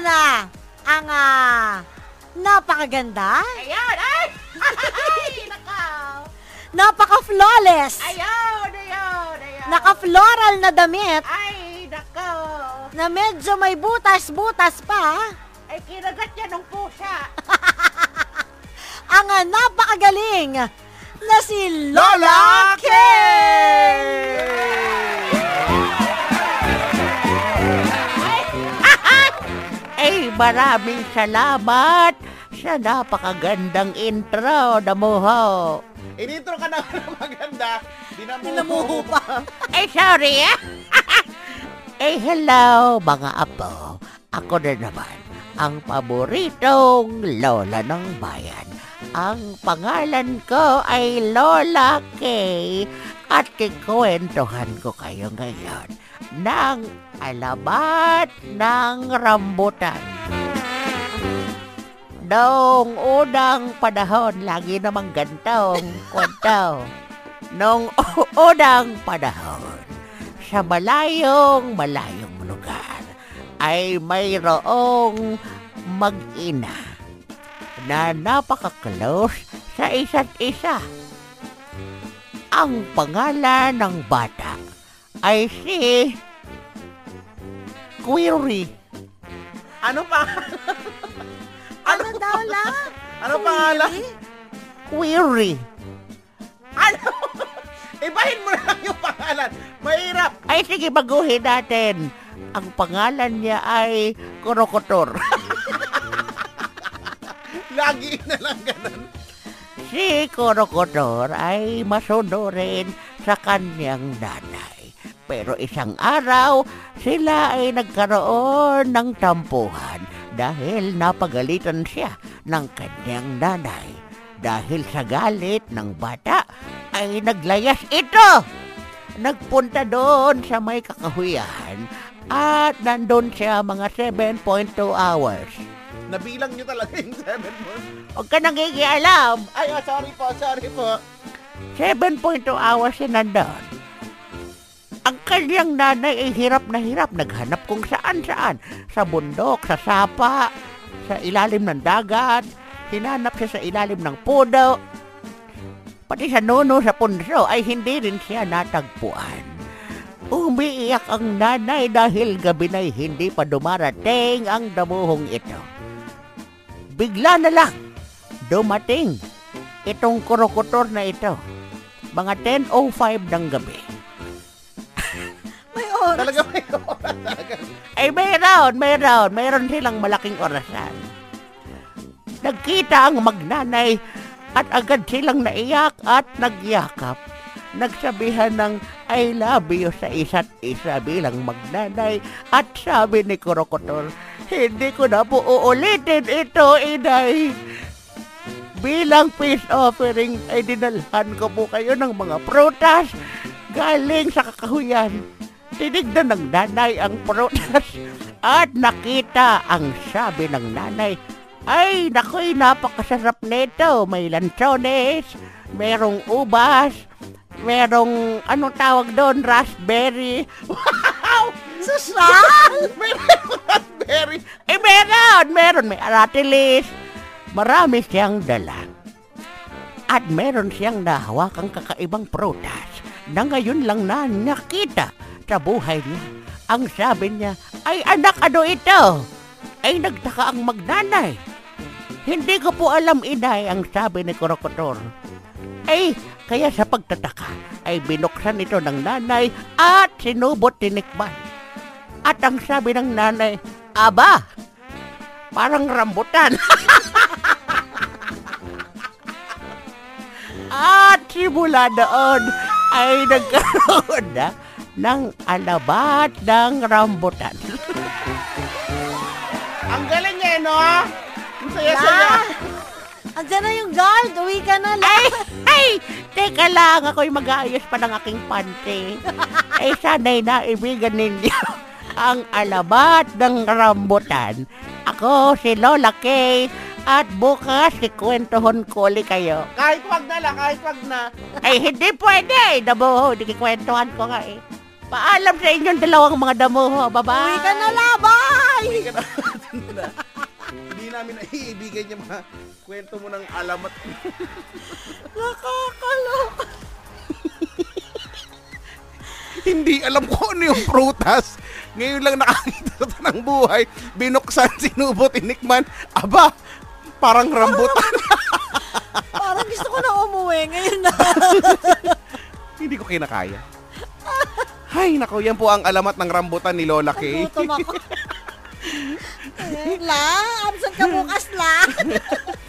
na ang ah, napakaganda, Ayun! Ay! Ay! Nakaw! napaka-flawless, Ayun! Ayun! Ayun! naka-floral na damit Ay! Nakaw! na medyo may butas-butas pa. Ay, kinagat niya ng pusa. Ang ah, napakagaling na si Lola Lola K! Ay, maraming salamat sa napakagandang intro, Damuho. Inintro ka na ng maganda. Dinamuho pa. Ay, sorry. Ay, hello, mga apo. Ako na naman, ang paboritong lola ng bayan. Ang pangalan ko ay Lola Kay at kikwentuhan ko kayo ngayon ng alabat ng rambutan. Noong unang panahon, lagi namang gantong kwento. Noong unang panahon, sa malayong malayong lugar, ay mayroong mag-ina na napaka-close sa isa't isa. Ang pangalan ng bata ay si Query. Ano pa? Ano daw la? Ano pangalan? Query. Ano? Ibahin mo na lang yung pangalan. Mahirap. Ay sige, baguhin natin. Ang pangalan niya ay Krokotor. Lagi na lang ganun. Si Krokotor ay masunurin sa kanyang nanay. Pero isang araw, sila ay nagkaroon ng tampuhan dahil napagalitan siya ng kanyang nanay. Dahil sa galit ng bata, ay naglayas ito. Nagpunta doon sa may kakahuyan at nandun siya mga 7.2 hours. Nabilang nyo talaga yung 7 mo. Huwag ka nangigialam. Ay, oh, sorry po, sorry po. 7.2 hours siya nandun. Ang kanyang nanay ay hirap na hirap. Naghanap kung saan saan. Sa bundok, sa sapa, sa ilalim ng dagat. Hinanap siya sa ilalim ng pudo. Pati sa nuno sa punso ay hindi rin siya natagpuan. Umiiyak ang nanay dahil gabi na'y hindi pa dumarating ang damuhong ito. Bigla na lang dumating itong kurokotor na ito. Mga 10.05 ng gabi. May oras. Talaga may mayroon, mayroon, mayroon silang malaking orasan. Nagkita ang magnanay at agad silang naiyak at nagyakap. Nagsabihan ng I love you sa isa't isa bilang magnanay at sabi ni Krokotor, hindi ko na po uulitin ito, inay. Bilang peace offering ay dinalhan ko po kayo ng mga prutas galing sa kakahuyan. Tinignan ng nanay ang prutas at nakita ang sabi ng nanay, ay, nakoy, napakasarap nito. May lanchones, merong ubas, merong, anong tawag doon, raspberry. Wow! Social! Meron raspberry. Eh, meron, meron. May aratilis. Marami siyang dala. At meron siyang nahawakang kakaibang prutas na ngayon lang na nakita sa buhay niya. Ang sabi niya, ay anak ano ito? Ay nagtaka ang magnanay. Hindi ko po alam inay ang sabi ni Krokotor. Ay, kaya sa pagtataka ay binuksan ito ng nanay at sinubot tinikman. At ang sabi ng nanay, Aba, parang rambutan. At simula doon ay nagkaroon na ng alabat ng rambutan. Ang galing eh, no? Ang saya-saya. Andiyan na yung guard. Uwi ka na, La. Ay, ay, teka lang, ako'y mag-aayos pa ng aking panty. Ay, sana'y naibigan ninyo ang alabat ng rambutan. Ako si Lola Kay at bukas kikwentohon ko ulit kayo. Kahit wag na lang, kahit wag na. Ay, hindi pwede. Damuho, hindi kikwentuhan ko nga eh. Paalam sa inyong dalawang mga damuho. Bye-bye. Uwi ka na, La. Bye! Hindi ka na. kaibigan niya mga kwento mo ng alamat. Nakakaloka. Hindi alam ko ano yung prutas. Ngayon lang nakakita sa ng buhay. Binuksan, sinubot, inikman. Aba, parang rambutan. Parang gusto ko na umuwi. Ngayon na. Hindi ko kinakaya. Hay, nako, yan po ang alamat ng rambutan ni Lola Kay. Gutom ako. La, absent ka bukas, la.